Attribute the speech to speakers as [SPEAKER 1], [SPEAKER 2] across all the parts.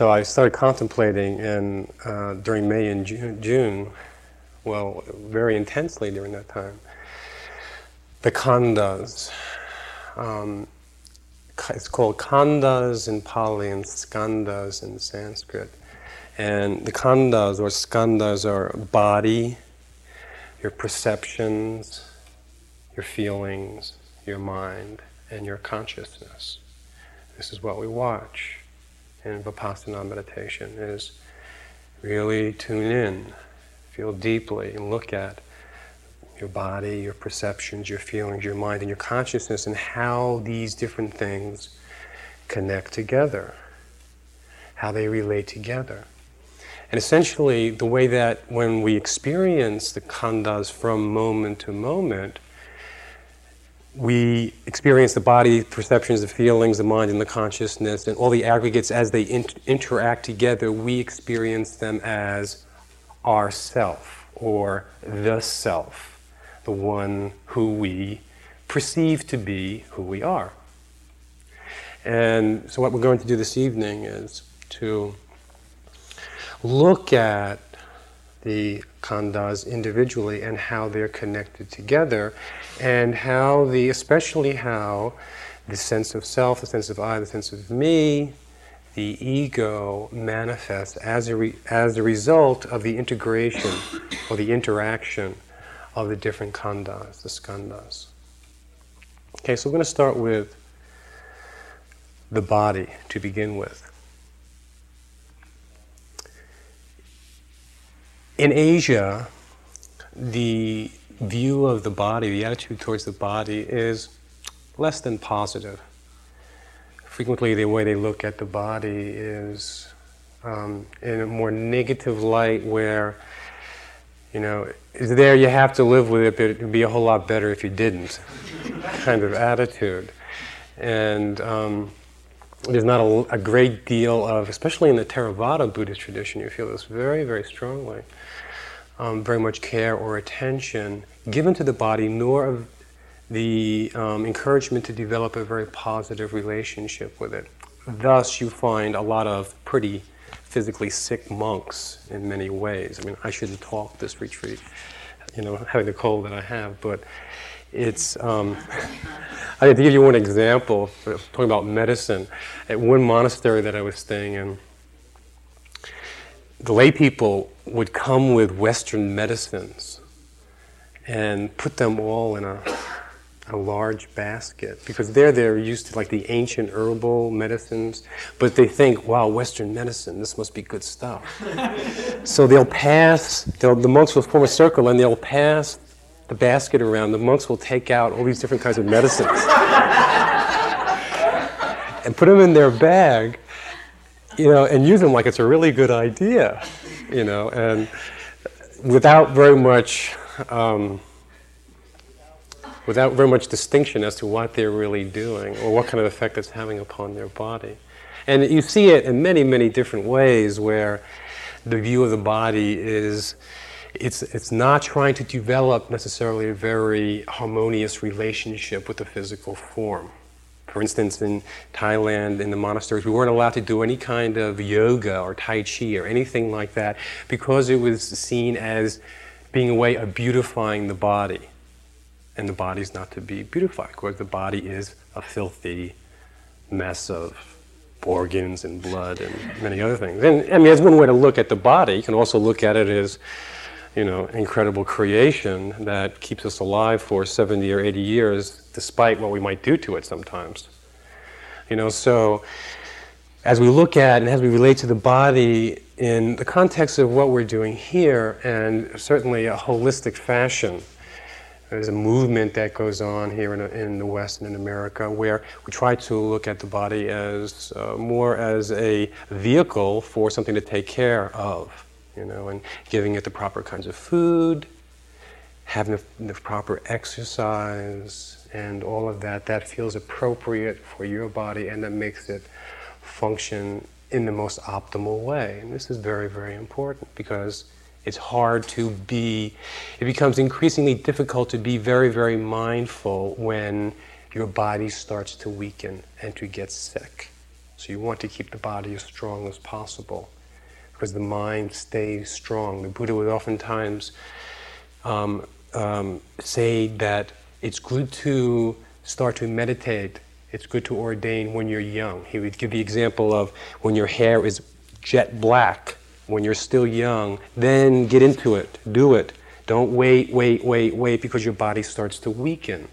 [SPEAKER 1] So I started contemplating in, uh, during May and June, well, very intensely during that time, the khandhas. Um, it's called khandhas in Pali and skandhas in Sanskrit. And the khandhas or skandhas are body, your perceptions, your feelings, your mind, and your consciousness. This is what we watch in Vipassana meditation is really tune in, feel deeply, and look at your body, your perceptions, your feelings, your mind, and your consciousness, and how these different things connect together, how they relate together. And essentially, the way that when we experience the khandhas from moment to moment, we experience the body, perceptions, the feelings, the mind, and the consciousness, and all the aggregates as they in- interact together, we experience them as ourself or the self the one who we perceive to be who we are. And so, what we're going to do this evening is to look at the khandhas individually and how they're connected together, and how the, especially how the sense of self, the sense of I, the sense of me, the ego manifests as a, re, as a result of the integration or the interaction of the different khandhas, the skandhas. Okay, so we're going to start with the body to begin with. In Asia, the view of the body, the attitude towards the body is less than positive. Frequently, the way they look at the body is um, in a more negative light, where you know, is there you have to live with it, but it would be a whole lot better if you didn't, kind of attitude. And um, there's not a, a, great deal of, especially in the Theravada Buddhist tradition, you feel this very, very strongly, um, very much care or attention given to the body, nor the um, encouragement to develop a very positive relationship with it. Thus, you find a lot of pretty physically sick monks in many ways. I mean, I shouldn't talk this retreat, you know, having the cold that I have, but it's. Um, I have to give you one example, talking about medicine. At one monastery that I was staying in, the lay people would come with Western medicines and put them all in a a large basket because they're they're used to like the ancient herbal medicines, but they think, wow, Western medicine, this must be good stuff. so they'll pass. They'll, the monks will form a circle and they'll pass the basket around. The monks will take out all these different kinds of medicines and put them in their bag, you know, and use them like it's a really good idea, you know, and without very much. Um, without very much distinction as to what they're really doing or what kind of effect it's having upon their body. And you see it in many, many different ways where the view of the body is it's, it's not trying to develop necessarily a very harmonious relationship with the physical form. For instance, in Thailand, in the monasteries, we weren't allowed to do any kind of yoga or Tai Chi or anything like that because it was seen as being a way of beautifying the body and the body is not to be beautified because the body is a filthy mess of organs and blood and many other things. And I mean, that's one way to look at the body. You can also look at it as, you know, incredible creation that keeps us alive for 70 or 80 years, despite what we might do to it sometimes. You know, so as we look at and as we relate to the body in the context of what we're doing here, and certainly a holistic fashion, there's a movement that goes on here in, in, the West and in America where we try to look at the body as uh, more as a vehicle for something to take care of, you know, and giving it the proper kinds of food, having the, proper exercise, and all of that. That feels appropriate for your body and that makes it function in the most optimal way. And this is very, very important because it's hard to be, it becomes increasingly difficult to be very, very mindful when your body starts to weaken and to get sick. So you want to keep the body as strong as possible because the mind stays strong. The Buddha would oftentimes um, um, say that it's good to start to meditate, it's good to ordain when you're young. He would give the example of when your hair is jet black, when you're still young, then get into it, do it. Don't wait, wait, wait, wait, because your body starts to weaken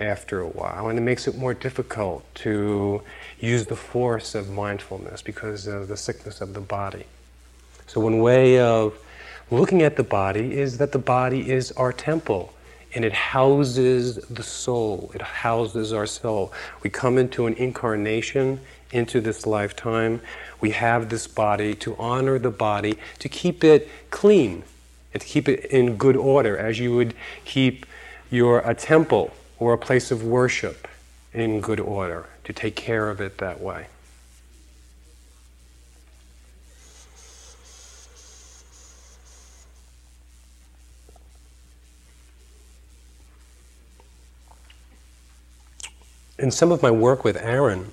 [SPEAKER 1] after a while, and it makes it more difficult to use the force of mindfulness because of the sickness of the body. So, one way of looking at the body is that the body is our temple and it houses the soul, it houses our soul. We come into an incarnation into this lifetime. We have this body to honor the body, to keep it clean, and to keep it in good order, as you would keep your a temple or a place of worship in good order, to take care of it that way. In some of my work with Aaron,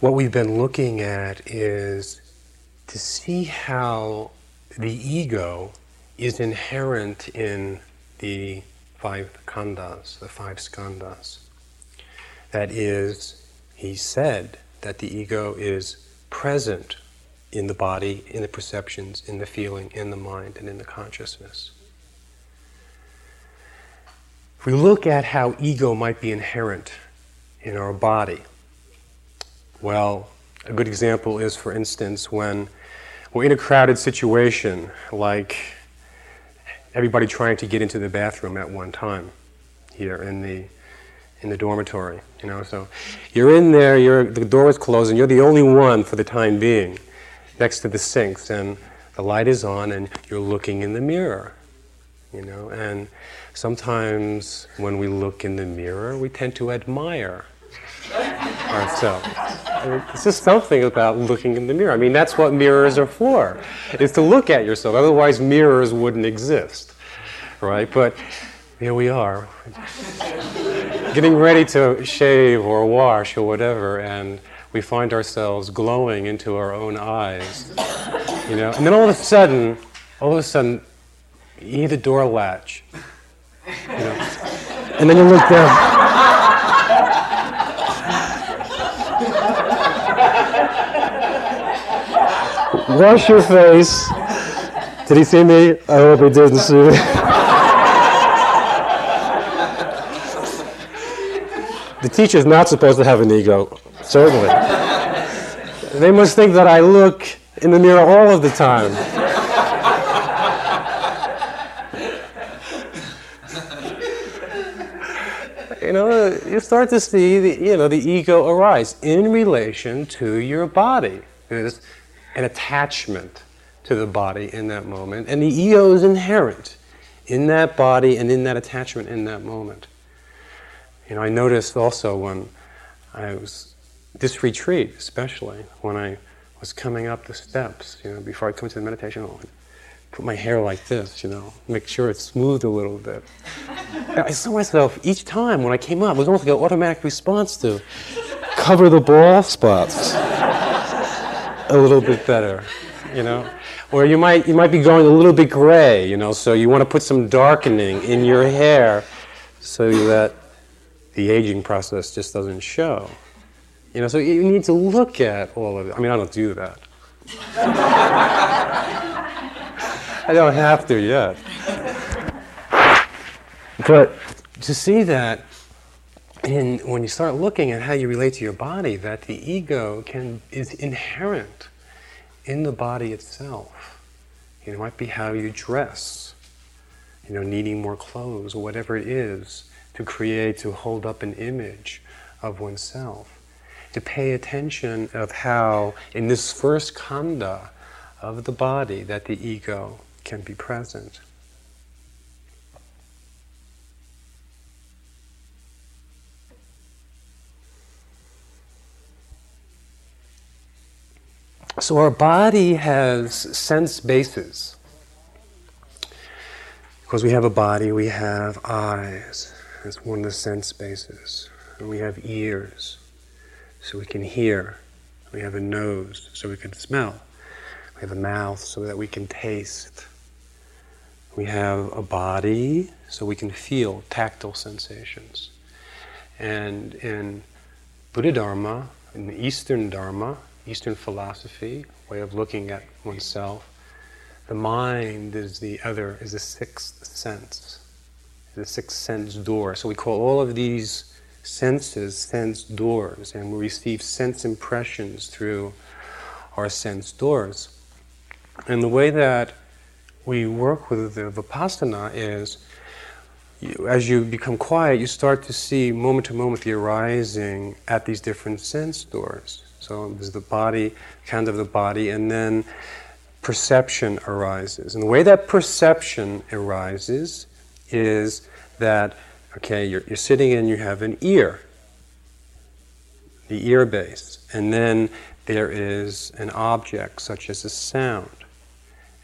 [SPEAKER 1] what we've been looking at is to see how the ego is inherent in the five khandhas, the five skandhas. That is, he said that the ego is present in the body, in the perceptions, in the feeling, in the mind, and in the consciousness. If we look at how ego might be inherent in our body, well, a good example is, for instance, when we're in a crowded situation, like everybody trying to get into the bathroom at one time here in the in the dormitory. You know, so you're in there, you're the door is closed, and you're the only one for the time being next to the sinks, and the light is on, and you're looking in the mirror. You know, and sometimes when we look in the mirror, we tend to admire ourselves. It's just something about looking in the mirror. I mean, that's what mirrors are for, is to look at yourself. Otherwise, mirrors wouldn't exist, right? But here we are, getting ready to shave or wash or whatever, and we find ourselves glowing into our own eyes, you know. And then all of a sudden, all of a sudden, you hear the door latch, you know, and then you look down. Wash your face. Did he see me? I hope he didn't see me. the teacher's not supposed to have an ego, certainly. They must think that I look in the mirror all of the time. You know, you start to see the, you know, the ego arise in relation to your body. There's an attachment to the body in that moment. And the ego is inherent in that body and in that attachment in that moment. You know, I noticed also when I was, this retreat especially, when I was coming up the steps, you know, before I come to the meditation hall, put my hair like this, you know, make sure it's smooth a little bit. I saw myself each time when I came up, it was almost like an automatic response to cover the bald spots a little bit better, you know. Or you might you might be going a little bit gray, you know, so you want to put some darkening in your hair so that the aging process just doesn't show. You know, so you need to look at all of it. I mean, I don't do that. I don't have to yet. But to see that in, when you start looking at how you relate to your body, that the ego can, is inherent in the body itself. You know, it might be how you dress, you know, needing more clothes or whatever it is to create, to hold up an image of oneself. To pay attention of how, in this first khandha of the body, that the ego can be present. So our body has sense bases. Because we have a body, we have eyes. That's one of the sense bases. And we have ears. so we can hear. We have a nose so we can smell. We have a mouth so that we can taste. We have a body so we can feel tactile sensations. And in Buddha Dharma, in the Eastern Dharma, Eastern philosophy, way of looking at oneself, the mind is the other, is the sixth sense, the sixth sense door. So we call all of these senses sense doors, and we receive sense impressions through our sense doors. And the way that we work with the Vipassana is you, as you become quiet, you start to see moment to moment the arising at these different sense doors. So there's the body, kind of the body, and then perception arises. And the way that perception arises is that, okay, you're, you're sitting and you have an ear, the ear base, and then there is an object such as a sound.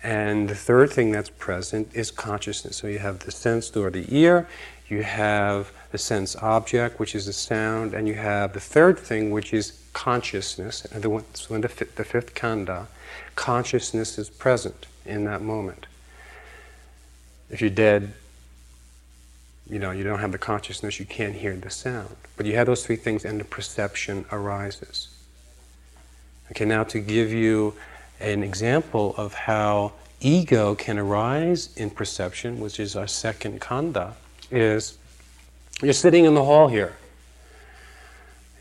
[SPEAKER 1] And the third thing that's present is consciousness. So you have the sense door, the ear, you have the sense object, which is the sound, and you have the third thing, which is consciousness. And the, so the, fifth, the fifth khandha, consciousness is present in that moment. If you're dead, you know, you don't have the consciousness, you can't hear the sound. But you have those three things, and the perception arises. Okay, now to give you an example of how ego can arise in perception, which is our second khandha, is you're sitting in the hall here.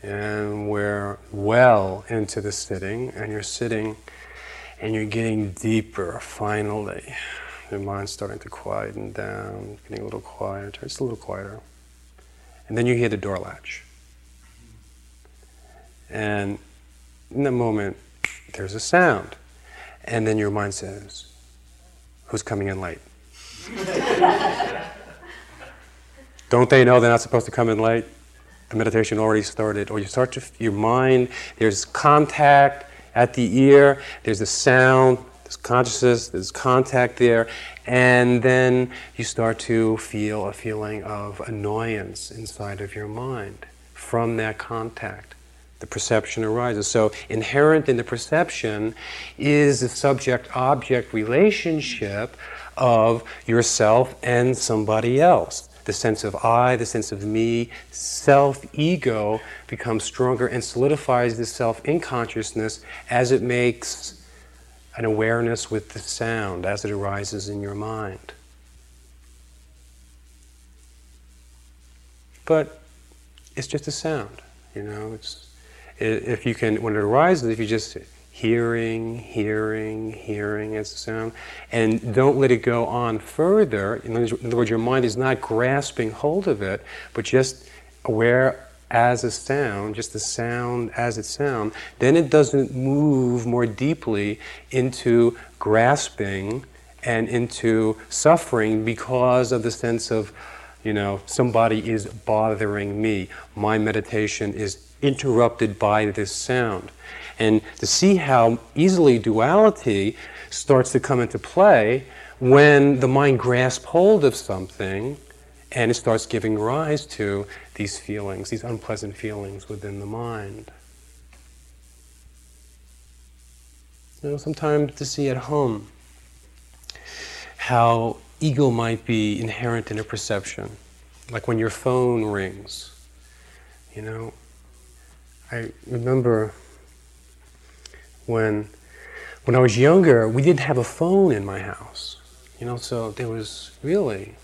[SPEAKER 1] And we're well into the sitting, and you're sitting and you're getting deeper finally. Your mind's starting to quieten down, getting a little quieter, just a little quieter. And then you hear the door latch. And in that moment, there's a sound. And then your mind says, Who's coming in late? Don't they know they're not supposed to come in late? The meditation already started. Or you start to, your mind, there's contact at the ear, there's a sound, there's consciousness, there's contact there, and then you start to feel a feeling of annoyance inside of your mind from that contact the perception arises. So, inherent in the perception is the subject object relationship of yourself and somebody else. The sense of I, the sense of me, self ego becomes stronger and solidifies the self in consciousness as it makes an awareness with the sound as it arises in your mind. But it's just a sound, you know, it's if you can, when it arises, if you just hearing, hearing, hearing as a sound, and don't let it go on further. In other words, your mind is not grasping hold of it, but just aware as a sound, just the sound as its sound, then it doesn't move more deeply into grasping and into suffering because of the sense of, you know, somebody is bothering me. My meditation is interrupted by this sound. And to see how easily duality starts to come into play when the mind grasps hold of something and it starts giving rise to these feelings, these unpleasant feelings within the mind. You know, sometimes to see at home how ego might be inherent in a perception. Like when your phone rings, you know, I remember when when I was younger, we didn't have a phone in my house. You know, so there was really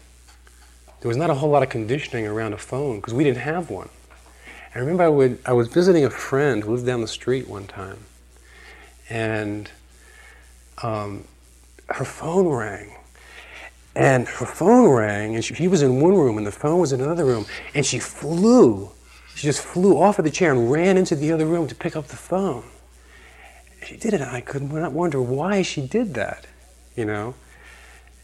[SPEAKER 1] there was not a whole lot of conditioning around a phone because we didn't have one. I remember I would I was visiting a friend who lived down the street one time, and um, her phone rang, and her phone rang, and she, he was in one room, and the phone was in another room, and she flew she just flew off of the chair and ran into the other room to pick up the phone. She did it, and I could not wonder why she did that, you know.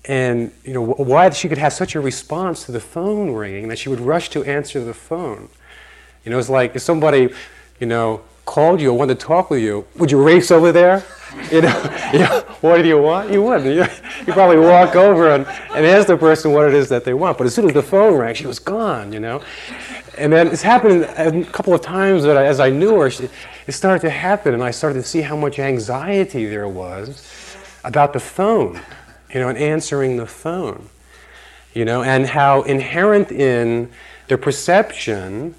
[SPEAKER 1] And you know why she could have such a response to the phone ringing that she would rush to answer the phone. You know, it's like if somebody, you know, called you or wanted to talk with you, would you race over there? You know, you know what do you want? You wouldn't. You, you probably walk over and, and ask the person what it is that they want. But as soon as the phone rang, she was gone, you know. And then it's happened a couple of times that I, as I knew her, it started to happen, and I started to see how much anxiety there was about the phone, you know, and answering the phone, you know, and how inherent in their perception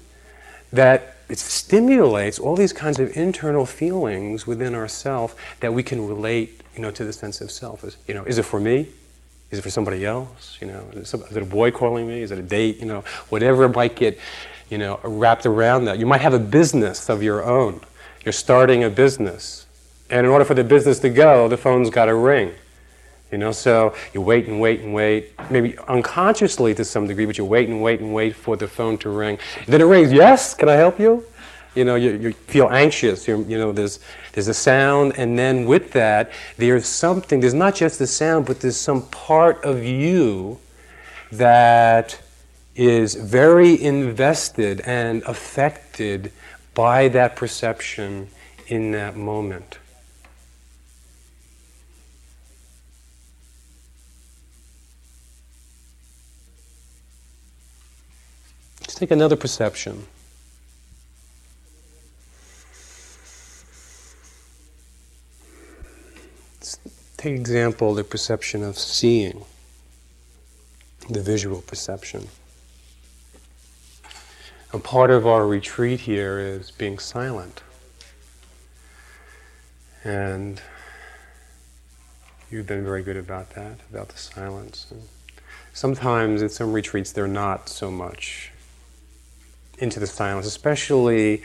[SPEAKER 1] that it stimulates all these kinds of internal feelings within ourself that we can relate, you know, to the sense of self. Is, you know, is it for me? Is it for somebody else? You know, is it, a boy calling me? Is it a date? You know, whatever might get, you know, wrapped around that. You might have a business of your own. You're starting a business. And in order for the business to go, the phone's got to ring. You know, so you wait and wait and wait, maybe unconsciously to some degree, but you wait and wait and wait for the phone to ring. Then it rings, yes, can I help you? You know, you, you feel anxious, You're, you know, there's, there's a sound, and then with that, there's something, there's not just the sound, but there's some part of you that is very invested and affected by that perception in that moment. Let's take another perception. Let's take example the perception of seeing, the visual perception. And part of our retreat here is being silent. And you've been very good about that, about the silence. And sometimes in some retreats, they're not so much into the silence, especially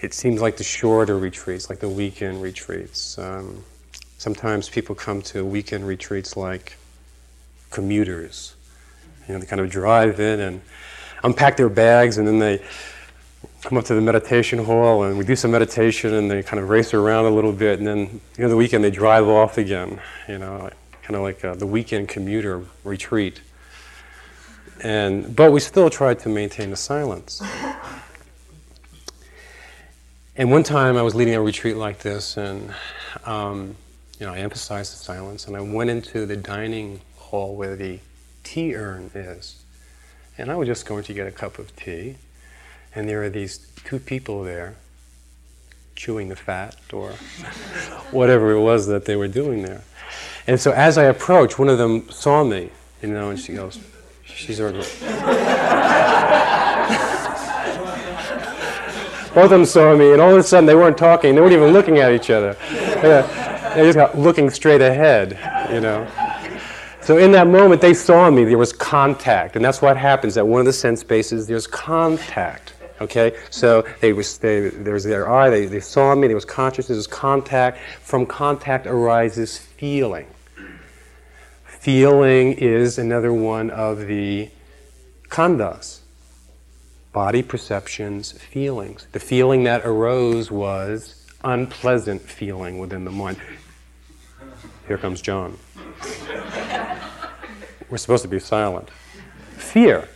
[SPEAKER 1] it seems like the shorter retreats, like the weekend retreats. Um, sometimes people come to weekend retreats like commuters. You know, they kind of drive in and unpack their bags and then they come up to the meditation hall and we do some meditation and they kind of race around a little bit and then you know the weekend they drive off again you know kind of like uh, the weekend commuter retreat and, but we still tried to maintain the silence. And one time I was leading a retreat like this, and um, you know, I emphasized the silence, and I went into the dining hall where the tea urn is. And I was just going to get a cup of tea, and there are these two people there chewing the fat or whatever it was that they were doing there. And so as I approached, one of them saw me, you know, and she goes, She's already. Both of them saw me, and all of a sudden they weren't talking. They weren't even looking at each other. They just got looking straight ahead, you know. So in that moment, they saw me. There was contact, and that's what happens at one of the sense bases. There's contact. Okay, so they was they, there was their eye. They, they saw me. There was consciousness. There was contact. From contact arises feeling. Feeling is another one of the khandhas body perceptions, feelings. The feeling that arose was unpleasant feeling within the mind. Here comes John. We're supposed to be silent. Fear,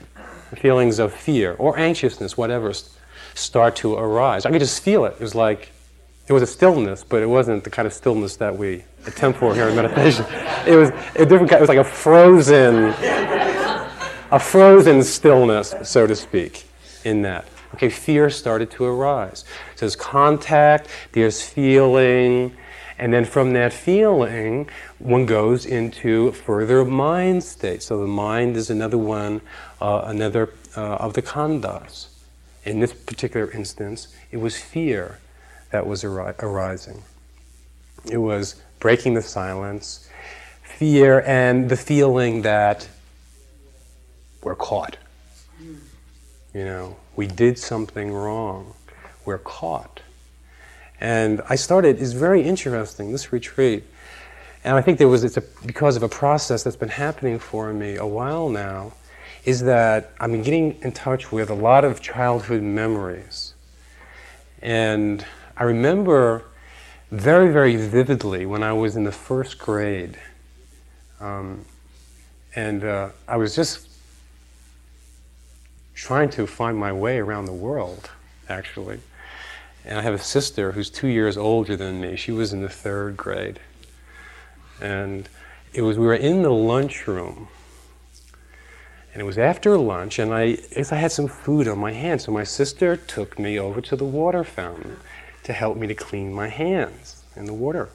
[SPEAKER 1] feelings of fear or anxiousness, whatever, start to arise. I could just feel it. It was like it was a stillness, but it wasn't the kind of stillness that we attempt for here in meditation. It was a different kind. It was like a frozen, a frozen stillness, so to speak, in that. Okay, fear started to arise. So there's contact, there's feeling, and then from that feeling, one goes into further mind state. So the mind is another one, uh, another uh, of the khandhas. In this particular instance, it was fear that was ari- arising. It was breaking the silence, fear, and the feeling that we're caught. You know, we did something wrong. We're caught. And I started, it's very interesting, this retreat. And I think there was, it's a, because of a process that's been happening for me a while now, is that i am getting in touch with a lot of childhood memories. And I remember very, very vividly when I was in the first grade. Um, and uh, I was just trying to find my way around the world, actually. And I have a sister who's two years older than me. She was in the third grade. And it was, we were in the lunchroom. And it was after lunch, and I, I had some food on my hands. So my sister took me over to the water fountain to help me to clean my hands in the water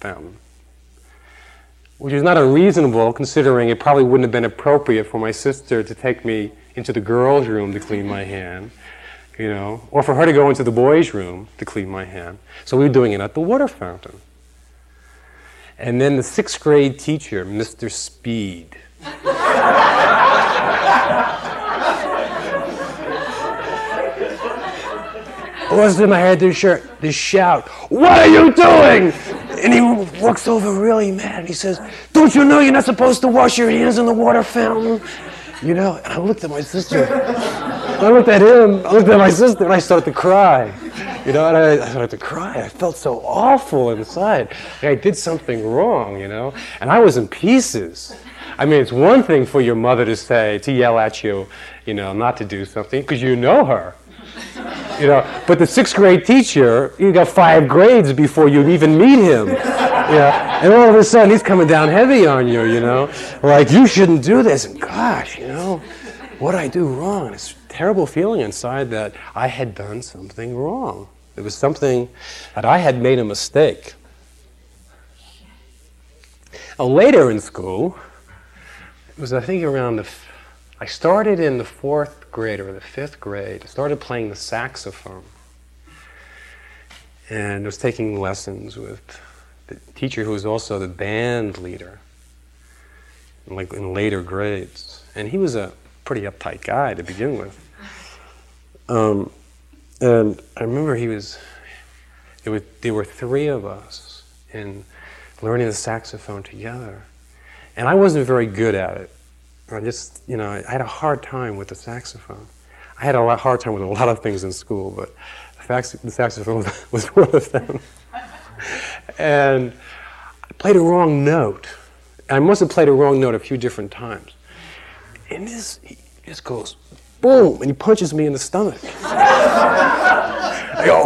[SPEAKER 1] fountain. Which is not unreasonable, considering it probably wouldn't have been appropriate for my sister to take me into the girls' room to clean my hand, you know, or for her to go into the boys' room to clean my hand. So we were doing it at the water fountain. And then the sixth grade teacher, Mr. Speed, All of a sudden, I heard this, shirt, this shout, What are you doing? And he walks over really mad and he says, Don't you know you're not supposed to wash your hands in the water fountain? You know, I looked at my sister. I looked at him, I looked at my sister, and I started to cry. You know, and I, I started to cry. I felt so awful inside. Like I did something wrong, you know? And I was in pieces. I mean, it's one thing for your mother to say, to yell at you, you know, not to do something, because you know her. You know, but the sixth grade teacher, you got five grades before you even meet him. Yeah, and all of a sudden he's coming down heavy on you, you know, like you shouldn't do this. And gosh, you know, what I do wrong? It's a terrible feeling inside that I had done something wrong. It was something that I had made a mistake. Now, later in school, it was I think around the I started in the fourth grade or the fifth grade. Started playing the saxophone. And was taking lessons with the teacher who was also the band leader, like in later grades. And he was a pretty uptight guy to begin with. Um, and I remember he was, there were, there were three of us in learning the saxophone together. And I wasn't very good at it. I just, you know, I had a hard time with the saxophone. I had a hard time with a lot of things in school, but the saxophone was one of them. and I played a wrong note. I must have played a wrong note a few different times. And this, he just goes, boom, and he punches me in the stomach. I go!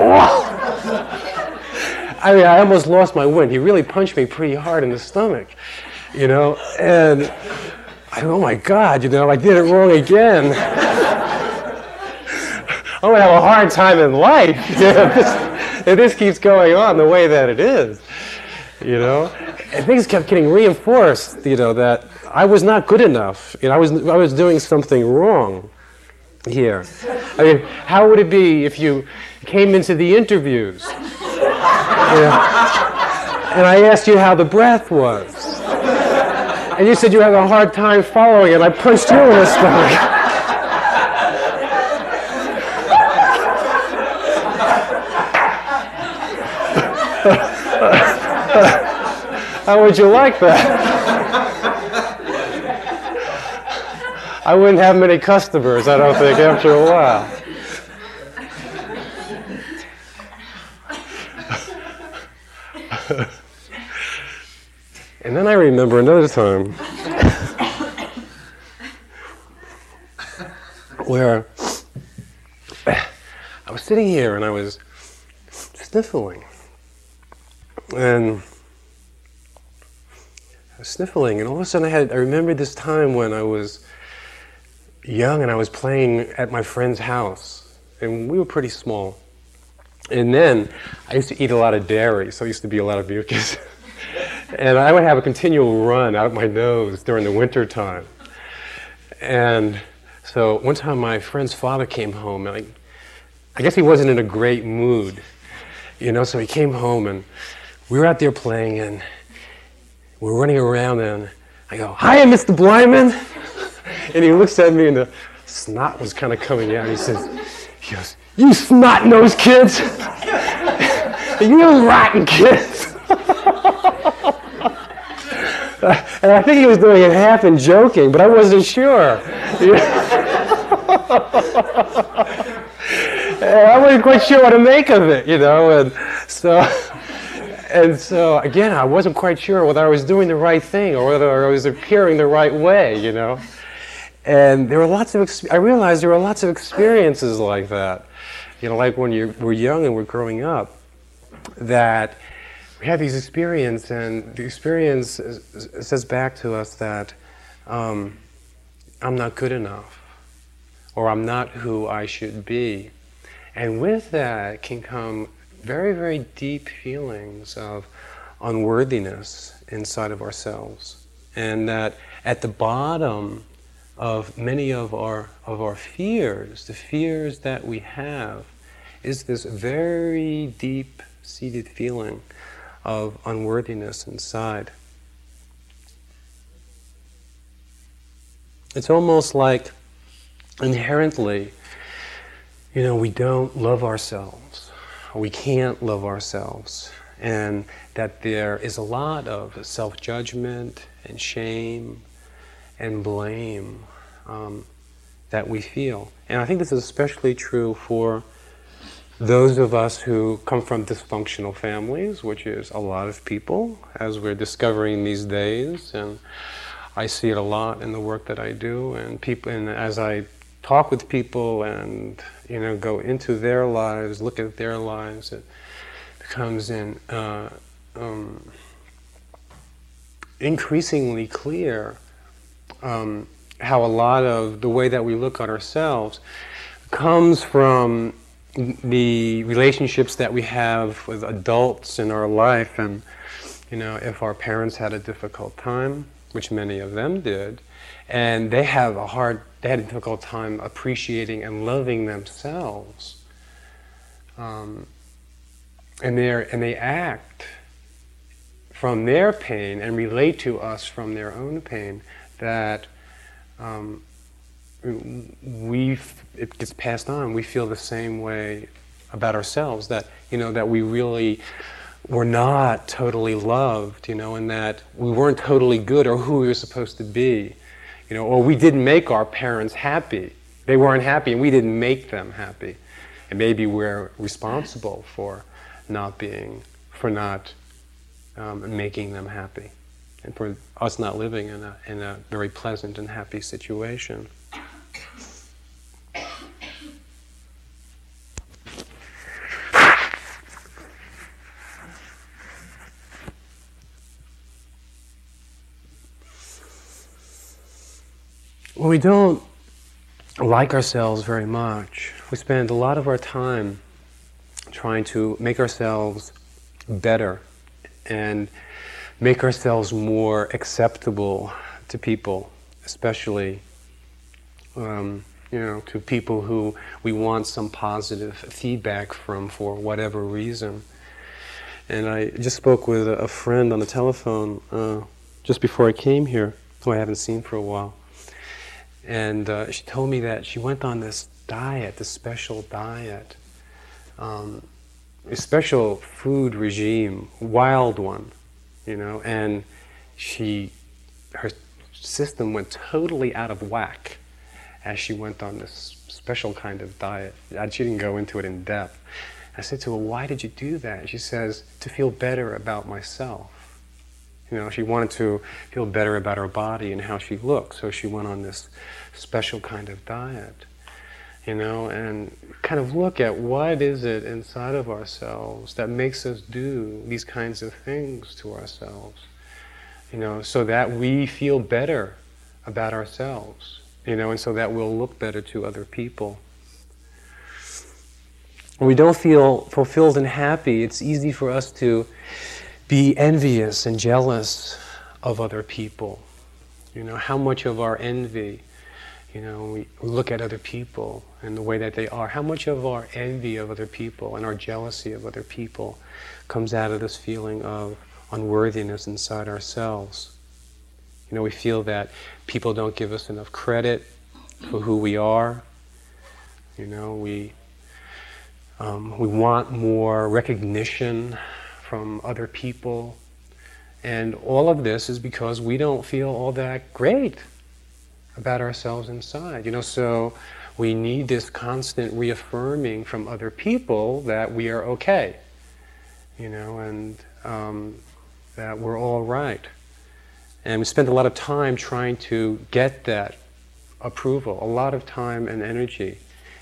[SPEAKER 1] I mean, I almost lost my wind. He really punched me pretty hard in the stomach, you know, and I, oh my God, you know, I did it wrong again. I'm going to have a hard time in life if, this, if this keeps going on the way that it is. You know? And things kept getting reinforced, you know, that I was not good enough. You know, I was, I was doing something wrong here. I mean, how would it be if you came into the interviews? You know, and I asked you how the breath was and you said you had a hard time following it. I punched you in the stomach. How would you like that? I wouldn't have many customers, I don't think, after a while. And then I remember another time where I was sitting here and I was sniffling. And I was sniffling, and all of a sudden I had I remembered this time when I was young and I was playing at my friend's house. And we were pretty small. And then I used to eat a lot of dairy, so I used to be a lot of mucus. and I would have a continual run out of my nose during the winter time. And so one time my friend's father came home, and I, I guess he wasn't in a great mood, you know, so he came home and we were out there playing and we we're running around and I go, Hi, Mr. Blyman. and he looks at me and the snot was kind of coming out. He says, he goes, You snot-nosed kids. you rotten kids. and I think he was doing it half in joking, but I wasn't sure. I wasn't quite sure what to make of it, you know, and so and so again, I wasn't quite sure whether I was doing the right thing or whether I was appearing the right way, you know. And there were lots of I realized there were lots of experiences like that, you know, like when you were young and were growing up, that we have these experiences, and the experience says back to us that um, I'm not good enough, or I'm not who I should be. And with that can come very, very deep feelings of unworthiness inside of ourselves. And that at the bottom of many of our, of our fears, the fears that we have, is this very deep seated feeling of unworthiness inside. It's almost like inherently, you know, we don't love ourselves. We can't love ourselves. And that there is a lot of self judgment and shame and blame um, that we feel. And I think this is especially true for those of us who come from dysfunctional families, which is a lot of people, as we're discovering these days. And I see it a lot in the work that I do, and people, and as I talk with people and you know go into their lives, look at their lives, it becomes in uh, um, increasingly clear um, how a lot of the way that we look at ourselves comes from the relationships that we have with adults in our life and you know if our parents had a difficult time which many of them did and they have a hard they had a difficult time appreciating and loving themselves um, and they and they act from their pain and relate to us from their own pain that um, we it gets passed on. We feel the same way about ourselves that you know that we really were not totally loved, you know, and that we weren't totally good or who we were supposed to be, you know, or we didn't make our parents happy. They weren't happy, and we didn't make them happy, and maybe we're responsible for not being, for not um, making them happy and for us not living in a, in a very pleasant and happy situation. We don't like ourselves very much, we spend a lot of our time trying to make ourselves better and make ourselves more acceptable to people, especially um, you know to people who we want some positive feedback from for whatever reason. And I just spoke with a friend on the telephone uh, just before I came here, who I haven't seen for a while, and uh, she told me that she went on this diet, this special diet. Um, a special food regime, wild one, you know, and she, her system went totally out of whack as she went on this special kind of diet. She didn't go into it in depth. I said to her, why did you do that? She says, to feel better about myself. You know, she wanted to feel better about her body and how she looked, so she went on this special kind of diet you know, and kind of look at what is it inside of ourselves that makes us do these kinds of things to ourselves, you know, so that we feel better about ourselves, you know, and so that we'll look better to other people. When we don't feel fulfilled and happy, it's easy for us to be envious and jealous of other people. You know, how much of our envy you know, we look at other people and the way that they are. How much of our envy of other people and our jealousy of other people comes out of this feeling of unworthiness inside ourselves? You know, we feel that people don't give us enough credit for who we are. You know, we um, we want more recognition from other people, and all of this is because we don't feel all that great about ourselves inside. You know, so we need this constant reaffirming from other people that we are okay, you know, and um, that we're all right. And we spend a lot of time trying to get that approval, a lot of time and energy.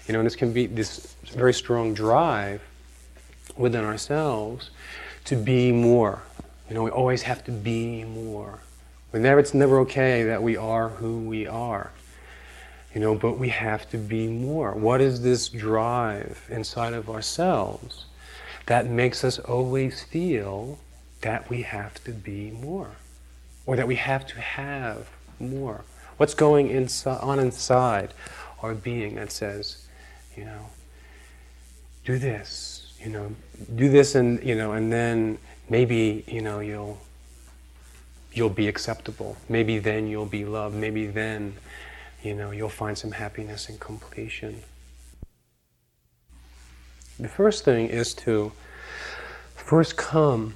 [SPEAKER 1] You know, and this can be this very strong drive within ourselves to be more. You know, we always have to be more. We're never, it's never okay that we are who we are. You know, but we have to be more. What is this drive inside of ourselves that makes us always feel that we have to be more? Or that we have to have more? What's going inside, on inside our being that says, you know, do this, you know, do this and, you know, and then maybe, you know, you'll, you'll be acceptable. Maybe then you'll be loved. Maybe then, you know, you'll find some happiness and completion. The first thing is to first come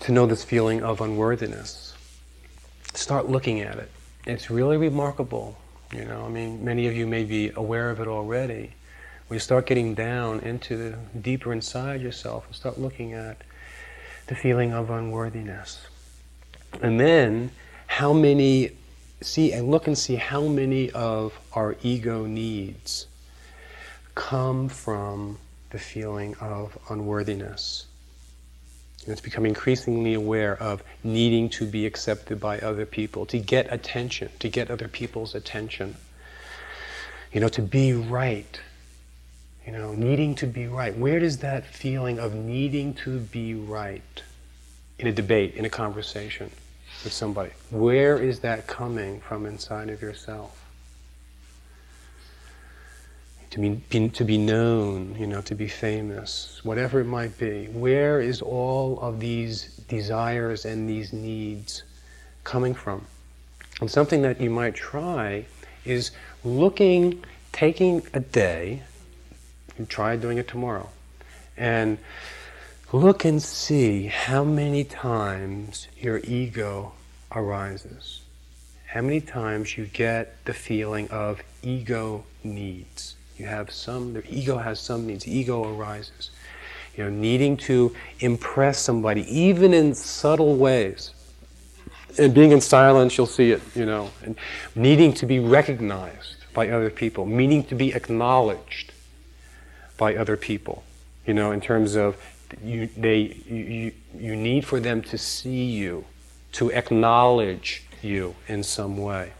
[SPEAKER 1] to know this feeling of unworthiness. Start looking at it. It's really remarkable. You know, I mean, many of you may be aware of it already. When you start getting down into the deeper inside yourself and start looking at the feeling of unworthiness. And then how many see and look and see how many of our ego needs come from the feeling of unworthiness. And it's becoming increasingly aware of needing to be accepted by other people, to get attention, to get other people's attention. You know, to be right. You know, needing to be right. Where does that feeling of needing to be right in a debate, in a conversation with somebody, where is that coming from inside of yourself? to be, be, to be known, you know, to be famous, whatever it might be. Where is all of these desires and these needs coming from? And something that you might try is looking, taking a day, you try doing it tomorrow, and look and see how many times your ego arises. How many times you get the feeling of ego needs. You have some, the ego has some needs. Ego arises. You know, needing to impress somebody, even in subtle ways. And being in silence, you'll see it, you know. And needing to be recognized by other people, meaning to be acknowledged by other people, you know, in terms of you, they, you, you need for them to see you, to acknowledge you in some way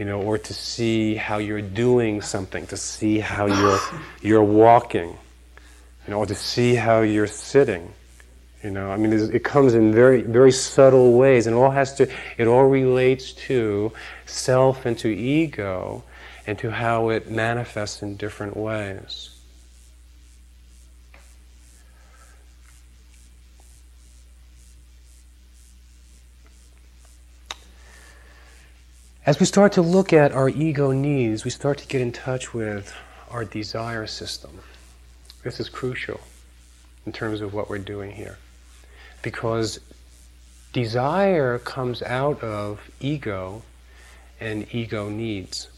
[SPEAKER 1] you know, or to see how you're doing something, to see how you're, you're walking, you know, or to see how you're sitting. You know, I mean, it comes in very, very subtle ways, and it all has to, it all relates to self and to ego, and to how it manifests in different ways. As we start to look at our ego needs, we start to get in touch with our desire system. This is crucial in terms of what we're doing here. Because desire comes out of ego and ego needs.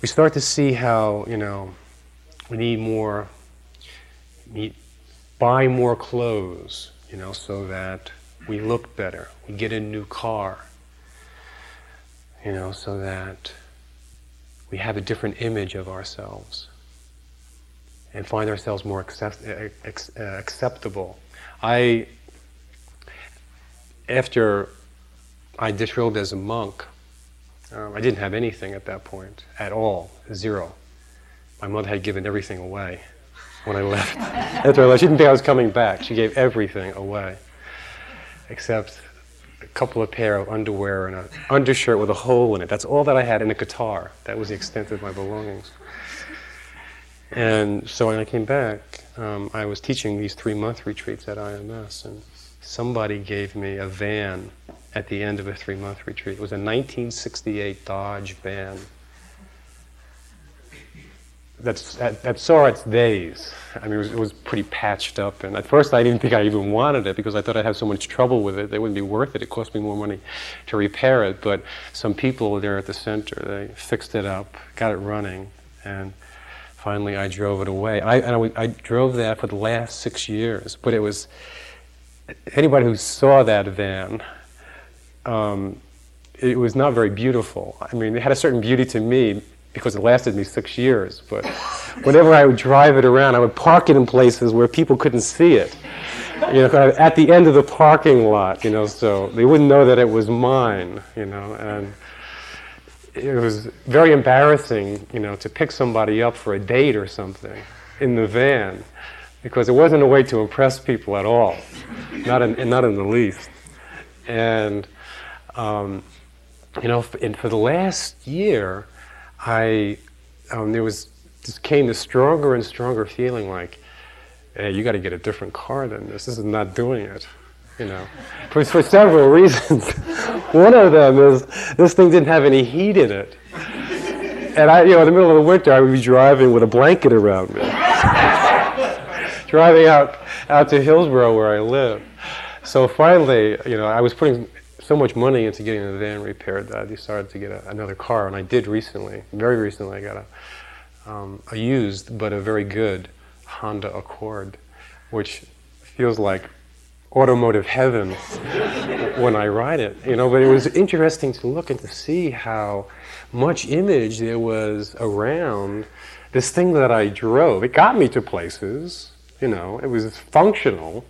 [SPEAKER 1] We start to see how, you know, we need more, need, buy more clothes, you know, so that we look better. We get a new car you know, so that we have a different image of ourselves and find ourselves more accept, uh, uh, acceptable. I, after I disrobed as a monk, um, I didn't have anything at that point at all, zero. My mother had given everything away when I left. After I left, she didn't think I was coming back. She gave everything away, except couple of pair of underwear and an undershirt with a hole in it. That's all that I had, and a guitar. That was the extent of my belongings. And so when I came back, um, I was teaching these three month retreats at IMS, and somebody gave me a van at the end of a three month retreat. It was a 1968 Dodge van that's, that, that saw its days. I mean, it was, it was, pretty patched up, and at first I didn't think I even wanted it because I thought I'd have so much trouble with it. It wouldn't be worth it. It cost me more money to repair it. But some people there at the center, they fixed it up, got it running, and finally I drove it away. I, and I, I drove that for the last six years. But it was anybody who saw that van. Um, it was not very beautiful. I mean, it had a certain beauty to me because it lasted me six years. But whenever I would drive it around, I would park it in places where people couldn't see it. You know, at the end of the parking lot, you know, so they wouldn't know that it was mine, you know, and it was very embarrassing, you know, to pick somebody up for a date or something in the van because it wasn't a way to impress people at all, not in, not in the least. And, um, you know, and for the last year, I, um, there was, just came this stronger and stronger feeling like, hey, you got to get a different car than this. This is not doing it you know, for, for several reasons. One of them is this thing didn't have any heat in it. And I, you know, in the middle of the winter, I would be driving with a blanket around me. driving out, out to Hillsborough where I live. So finally, you know, I was putting so much money into getting the van repaired that I decided to get a, another car. And I did recently, very recently, I got a, um, a used but a very good Honda Accord, which feels like automotive heaven when I ride it. You know, but it was interesting to look and to see how much image there was around this thing that I drove. It got me to places, you know, it was functional,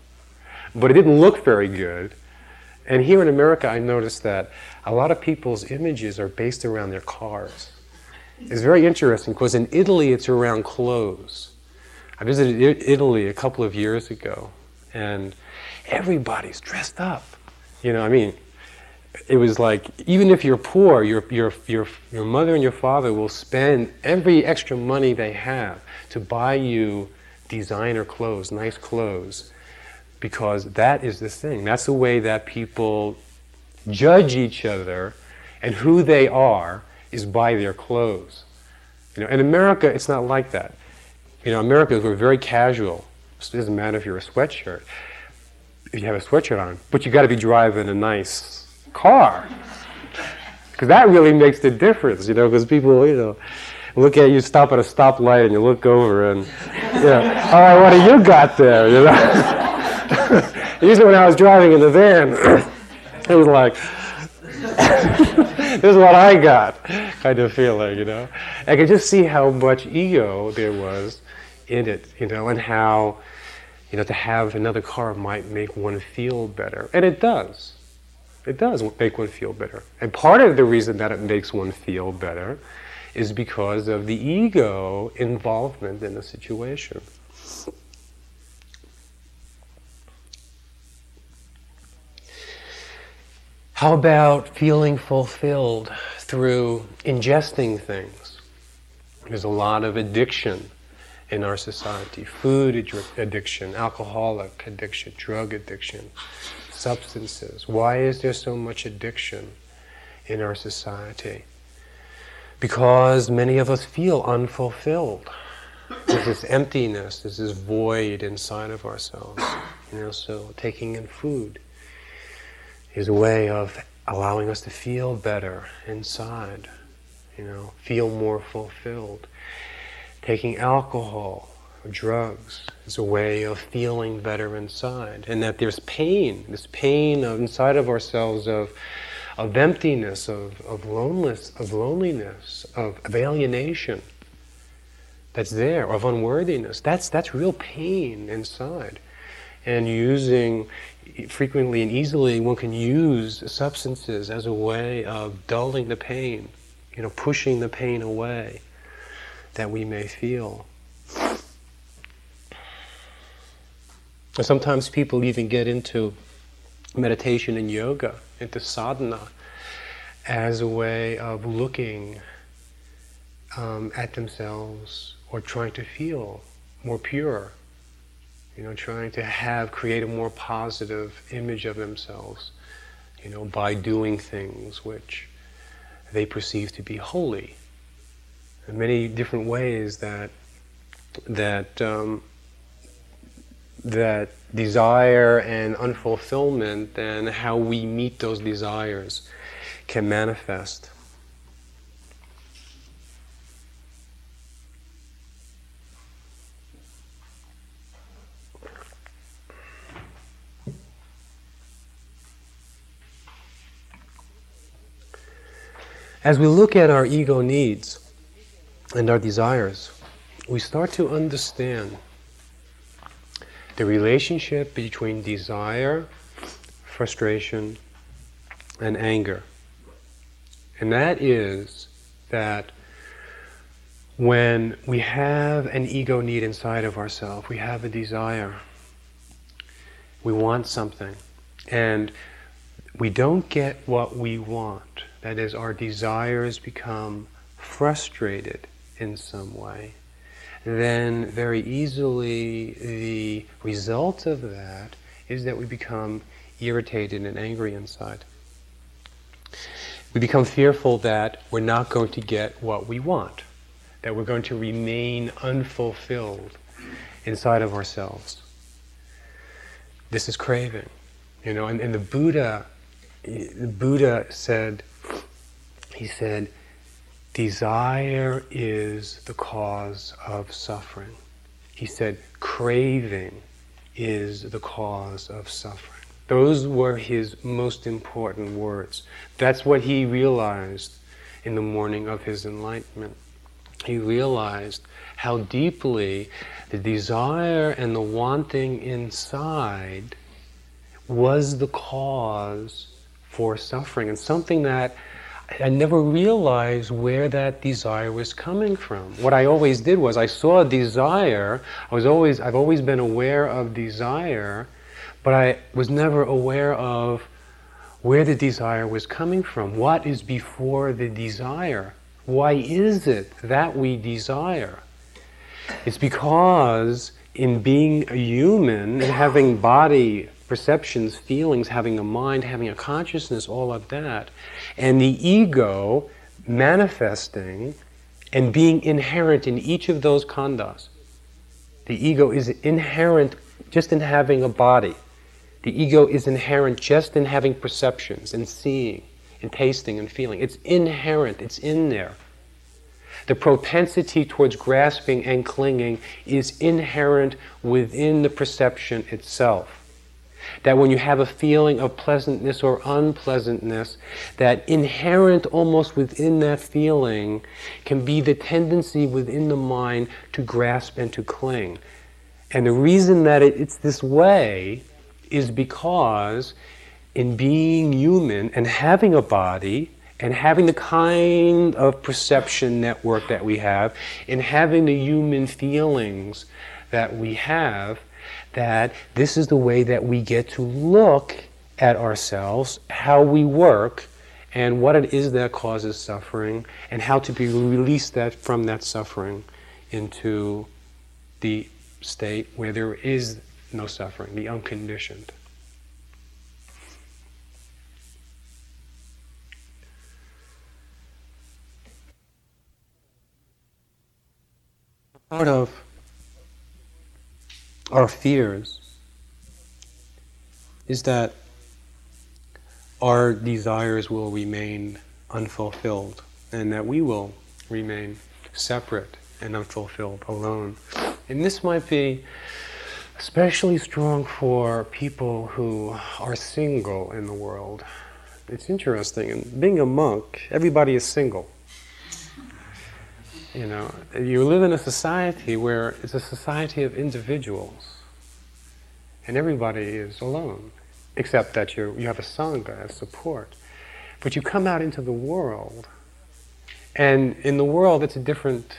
[SPEAKER 1] but it didn't look very good. And here in America, I noticed that a lot of people's images are based around their cars. It's very interesting because in Italy, it's around clothes. I visited Italy a couple of years ago, and everybody's dressed up. You know, I mean, it was like even if you're poor, your your your your mother and your father will spend every extra money they have to buy you designer clothes, nice clothes, because that is the thing. That's the way that people judge each other and who they are is by their clothes. You know, in America, it's not like that. You know, Americans we're very casual. It doesn't matter if you're a sweatshirt if you have a sweatshirt on, but you got to be driving a nice car. Because that really makes the difference, you know, because people, you know, look at you, stop at a stoplight, and you look over, and, you know, all right, what do you got there, you know? Usually when I was driving in the van, it was like, this is what I got, kind of feeling, you know. I could just see how much ego there was in it, you know, and how you know, to have another car might make one feel better. And it does. It does make one feel better. And part of the reason that it makes one feel better is because of the ego involvement in the situation. How about feeling fulfilled through ingesting things? There's a lot of addiction in our society food addiction, alcoholic addiction, drug addiction, substances. Why is there so much addiction in our society? Because many of us feel unfulfilled. There's this emptiness, there's this void inside of ourselves. You know, so taking in food is a way of allowing us to feel better inside, you know, feel more fulfilled. Taking alcohol or drugs is a way of feeling better inside. And that there's pain, this pain of, inside of ourselves of, of emptiness, of, of, loneliness, of loneliness, of, of alienation that's there, of unworthiness. That's, that's real pain inside. And using frequently and easily, one can use substances as a way of dulling the pain, you know, pushing the pain away that we may feel. Sometimes people even get into meditation and yoga, into sadhana, as a way of looking um, at themselves or trying to feel more pure. You know, trying to have, create a more positive image of themselves, you know, by doing things which they perceive to be holy In many different ways that that um, that desire and unfulfillment and how we meet those desires can manifest. As we look at our ego needs, and our desires, we start to understand the relationship between desire, frustration, and anger. And that is that when we have an ego need inside of ourselves, we have a desire, we want something, and we don't get what we want. That is, our desires become frustrated in some way. Then, very easily, the result of that is that we become irritated and angry inside. We become fearful that we're not going to get what we want that we're going to remain unfulfilled inside of ourselves. This is craving, you know. And, and the Buddha, the Buddha said, he said, desire is the cause of suffering. He said, craving is the cause of suffering. Those were his most important words. That's what he realized in the morning of his enlightenment he realized how deeply the desire and the wanting inside was the cause for suffering and something that I never realized where that desire was coming from. What I always did was I saw desire, I was always I've always been aware of desire, but I was never aware of where the desire was coming from. What is before the desire? Why is it that we desire? It's because in being a human and having body perceptions, feelings, having a mind, having a consciousness, all of that, and the ego manifesting and being inherent in each of those khandhas. The ego is inherent just in having a body. The ego is inherent just in having perceptions and seeing and tasting and feeling. It's inherent, it's in there. The propensity towards grasping and clinging is inherent within the perception itself. That when you have a feeling of pleasantness or unpleasantness, that inherent almost within that feeling can be the tendency within the mind to grasp and to cling. And the reason that it, it's this way is because in being human and having a body and having the kind of perception network that we have and having the human feelings that we have, that this is the way that we get to look at ourselves, how we work, and what it is that causes suffering, and how to be released that from that suffering into the state where there is no suffering, the unconditioned. Part of our fears is that our desires will remain unfulfilled and that we will remain separate and unfulfilled, alone. And this might be especially strong for people who are single in the world. It's interesting, and being a monk, everybody is single. You know, you live in a society where it's a society of individuals, and everybody is alone, except that you you have a sangha as support. But you come out into the world, and in the world it's a different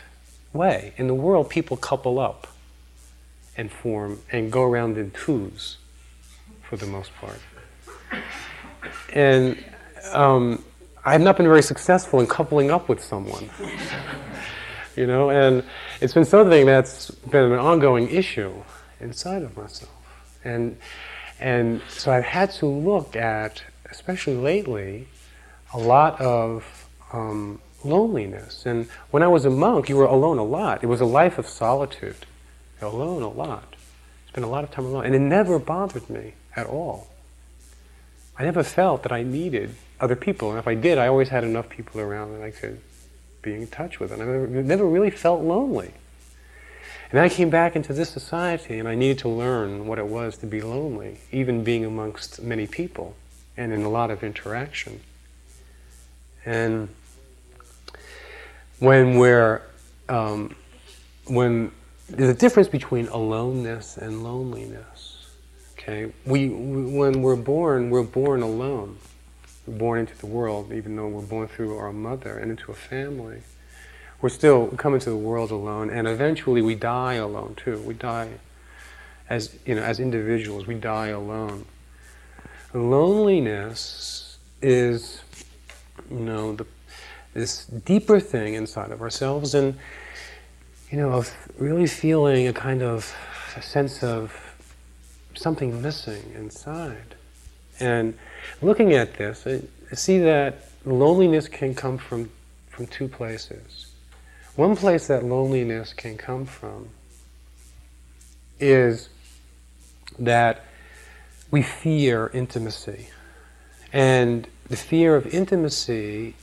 [SPEAKER 1] way. In the world, people couple up and form and go around in twos, for the most part. And um, I've not been very successful in coupling up with someone you know, and it's been something that's been an ongoing issue inside of myself. And, and so I've had to look at, especially lately, a lot of um, loneliness. And when I was a monk, you were alone a lot. It was a life of solitude, alone a lot. Spent a lot of time alone. And it never bothered me at all. I never felt that I needed other people. And if I did, I always had enough people around that I could be in touch with it. I never, never really felt lonely. And I came back into this society and I needed to learn what it was to be lonely, even being amongst many people and in a lot of interaction. And when we're, um, when there's a difference between aloneness and loneliness. Okay, we when we're born, we're born alone. Born into the world, even though we're born through our mother and into a family. We're still coming to the world alone, and eventually we die alone too. We die as you know, as individuals, we die alone. Loneliness is, you know, the, this deeper thing inside of ourselves, and you know, of really feeling a kind of a sense of something missing inside. And looking at this, I see that loneliness can come from, from two places. One place that loneliness can come from is that we fear intimacy. And the fear of intimacy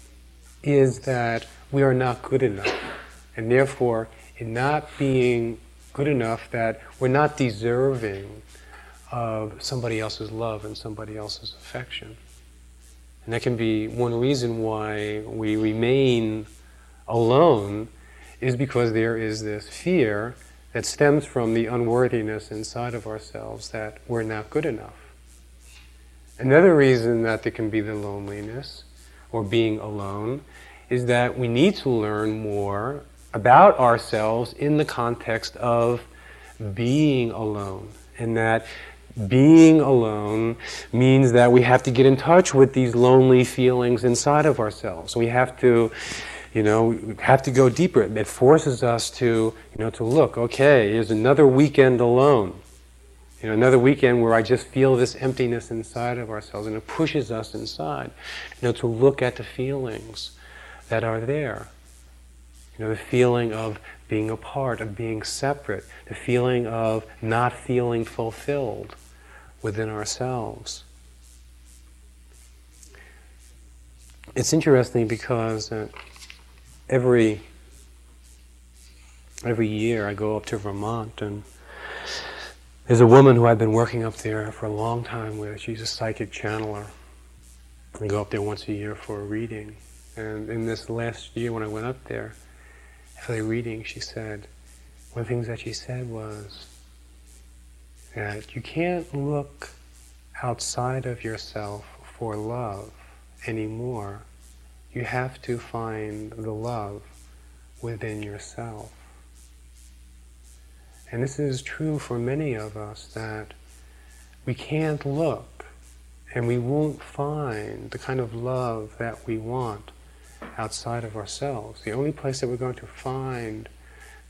[SPEAKER 1] is that we are not good enough. And therefore, in not being good enough, that we're not deserving of somebody else's love and somebody else's affection. And that can be one reason why we remain alone is because there is this fear that stems from the unworthiness inside of ourselves that we're not good enough. Another reason that there can be the loneliness or being alone is that we need to learn more about ourselves in the context of being alone and that being alone means that we have to get in touch with these lonely feelings inside of ourselves. We have to, you know, have to go deeper. It forces us to, you know, to look, okay, here's another weekend alone. You know, another weekend where I just feel this emptiness inside of ourselves and it pushes us inside, you know, to look at the feelings that are there. You know, the feeling of being apart, of being separate, the feeling of not feeling fulfilled within ourselves. It's interesting because uh, every every year I go up to Vermont and there's a woman who I've been working up there for a long time with. She's a psychic channeler. I go up there once a year for a reading. And in this last year when I went up there for the reading, she said, one of the things that she said was, that you can't look outside of yourself for love anymore. You have to find the love within yourself. And this is true for many of us that we can't look and we won't find the kind of love that we want outside of ourselves. The only place that we're going to find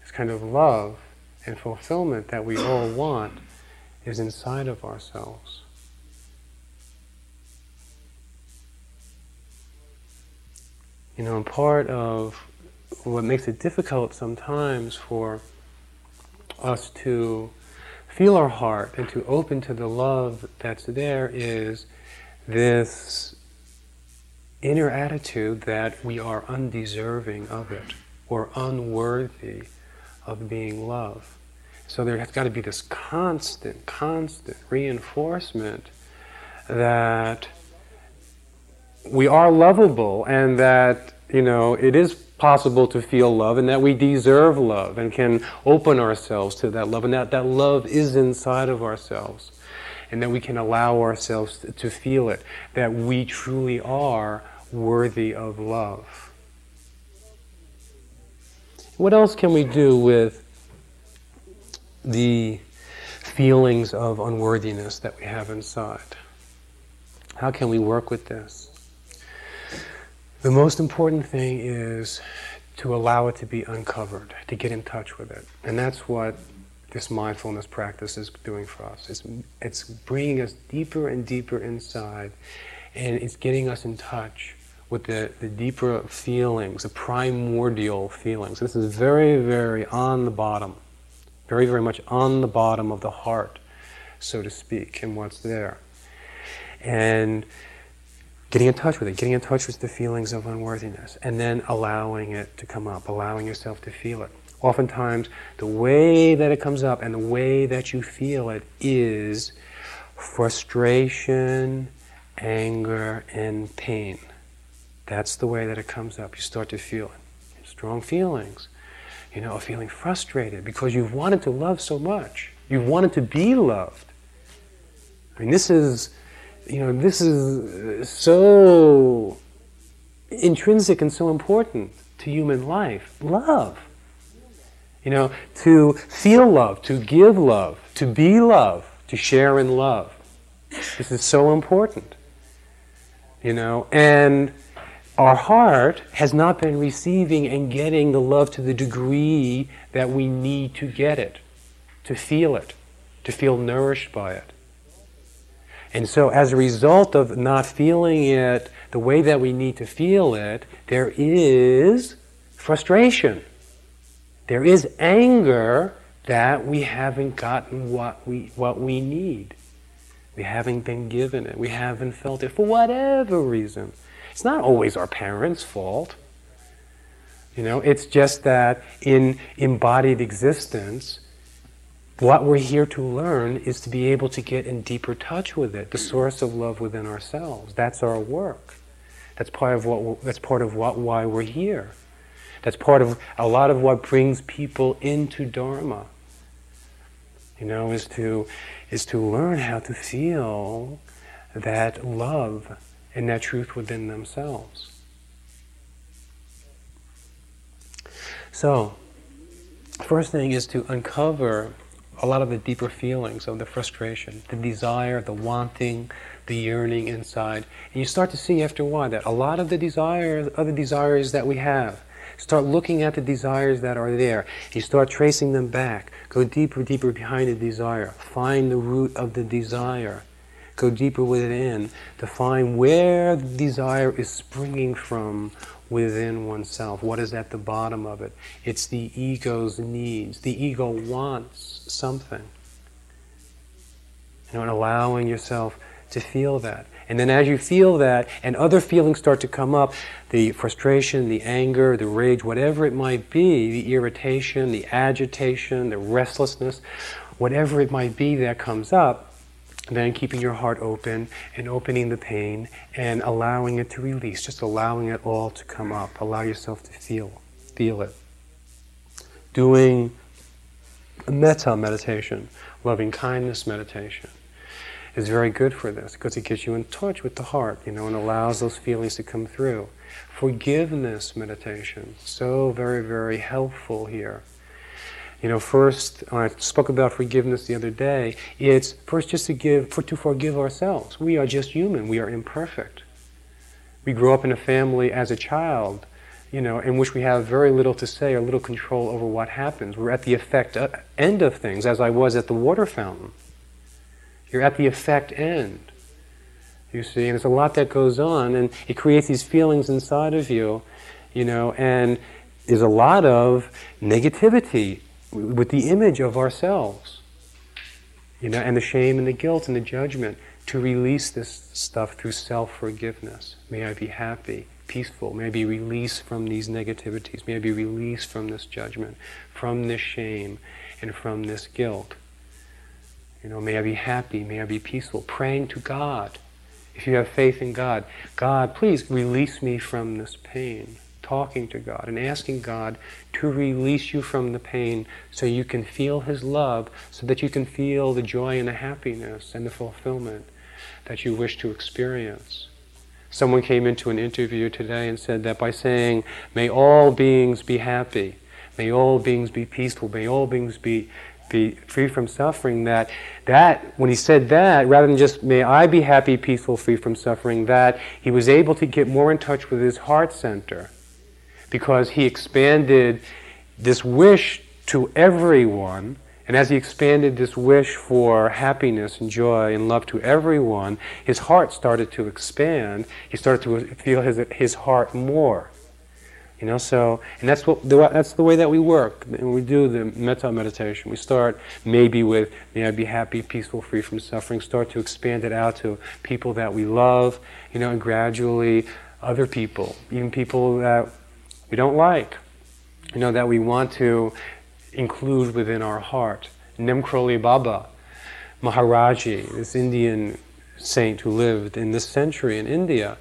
[SPEAKER 1] this kind of love and fulfillment that we all want is inside of ourselves. You know, part of what makes it difficult sometimes for us to feel our heart and to open to the love that's there is this inner attitude that we are undeserving of it or unworthy of being loved. So there has got to be this constant, constant reinforcement that we are lovable and that, you know, it is possible to feel love and that we deserve love and can open ourselves to that love and that that love is inside of ourselves and that we can allow ourselves to, to feel it, that we truly are worthy of love. What else can we do with the feelings of unworthiness that we have inside. How can we work with this? The most important thing is to allow it to be uncovered, to get in touch with it. And that's what this mindfulness practice is doing for us. It's, it's bringing us deeper and deeper inside, and it's getting us in touch with the, the deeper feelings, the primordial feelings. This is very, very on the bottom very, very much on the bottom of the heart, so to speak, and what's there. And getting in touch with it, getting in touch with the feelings of unworthiness, and then allowing it to come up, allowing yourself to feel it. Oftentimes, the way that it comes up and the way that you feel it is frustration, anger, and pain. That's the way that it comes up. You start to feel it. Strong feelings you know, feeling frustrated because you've wanted to love so much. You've wanted to be loved. I mean, this is, you know, this is uh, so intrinsic and so important to human life. Love. You know, to feel love, to give love, to be love, to share in love. This is so important. You know, and our heart has not been receiving and getting the love to the degree that we need to get it, to feel it, to feel nourished by it. And so, as a result of not feeling it the way that we need to feel it, there is frustration. There is anger that we haven't gotten what we, what we need. We haven't been given it. We haven't felt it for whatever reason. It's not always our parents' fault. You know, it's just that in embodied existence, what we're here to learn is to be able to get in deeper touch with it, the source of love within ourselves. That's our work. That's part of what. That's part of what why we're here. That's part of a lot of what brings people into Dharma. You know, is to is to learn how to feel that love and that truth within themselves. So, first thing is to uncover a lot of the deeper feelings of the frustration, the desire, the wanting, the yearning inside. And you start to see after a while that a lot of the desires, other desires that we have, start looking at the desires that are there. You start tracing them back. Go deeper, deeper behind the desire. Find the root of the desire. Go deeper within to find where desire is springing from within oneself. What is at the bottom of it? It's the ego's needs. The ego wants something. You know, and allowing yourself to feel that. And then as you feel that, and other feelings start to come up, the frustration, the anger, the rage, whatever it might be, the irritation, the agitation, the restlessness, whatever it might be that comes up, then keeping your heart open and opening the pain and allowing it to release, just allowing it all to come up. Allow yourself to feel, feel it. Doing metta meditation, loving kindness meditation, is very good for this because it gets you in touch with the heart, you know, and allows those feelings to come through. Forgiveness meditation, so very, very helpful here. You know, first, I spoke about forgiveness the other day. It's first just to give, for, to forgive ourselves. We are just human. We are imperfect. We grow up in a family as a child, you know, in which we have very little to say or little control over what happens. We're at the effect uh, end of things, as I was at the water fountain. You're at the effect end. You see, and there's a lot that goes on, and it creates these feelings inside of you, you know, and there's a lot of negativity with the image of ourselves, you know, and the shame and the guilt and the judgment to release this stuff through self forgiveness. May I be happy, peaceful. May I be released from these negativities. May I be released from this judgment, from this shame, and from this guilt. You know, may I be happy. May I be peaceful. Praying to God. If you have faith in God, God, please release me from this pain talking to God and asking God to release you from the pain so you can feel His love, so that you can feel the joy and the happiness and the fulfillment that you wish to experience. Someone came into an interview today and said that by saying, May all beings be happy, may all beings be peaceful, may all beings be be free from suffering that that when he said that rather than just may i be happy peaceful free from suffering that he was able to get more in touch with his heart center because he expanded this wish to everyone. And as he expanded this wish for happiness and joy and love to everyone, his heart started to expand. He started to feel his, his heart more. You know, so, and that's, what, that's the way that we work. And we do the metta meditation. We start maybe with, may I be happy, peaceful, free from suffering, start to expand it out to people that we love, you know, and gradually other people, even people that we don't like, you know, that we want to include within our heart. Neem Karoli Baba, Maharaji, this Indian saint who lived in this century in India,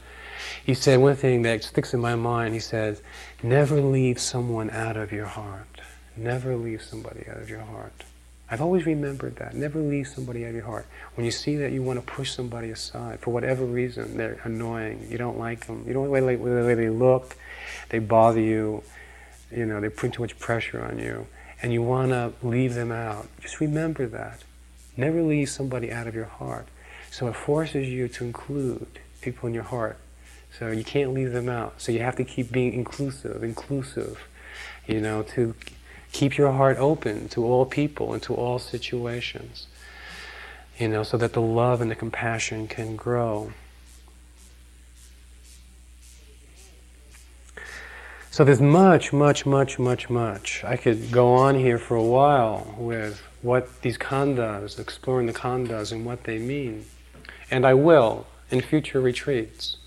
[SPEAKER 1] he said one thing that sticks in my mind. He says, Never leave someone out of your heart. Never leave somebody out of your heart. I've always remembered that. Never leave somebody out of your heart. When you see that you want to push somebody aside for whatever reason, they're annoying, you don't like them, you don't like the way they look, they bother you, you know, they put too much pressure on you, and you want to leave them out, just remember that. Never leave somebody out of your heart. So it forces you to include people in your heart. So you can't leave them out. So you have to keep being inclusive, inclusive, you know, to Keep your heart open to all people and to all situations, you know, so that the love and the compassion can grow. So there's much, much, much, much, much. I could go on here for a while with what these khandhas, exploring the khandhas and what they mean. And I will in future retreats.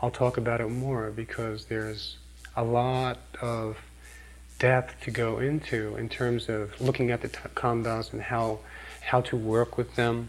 [SPEAKER 1] I'll talk about it more because there's a lot of depth to go into in terms of looking at the t- and how how to work with them.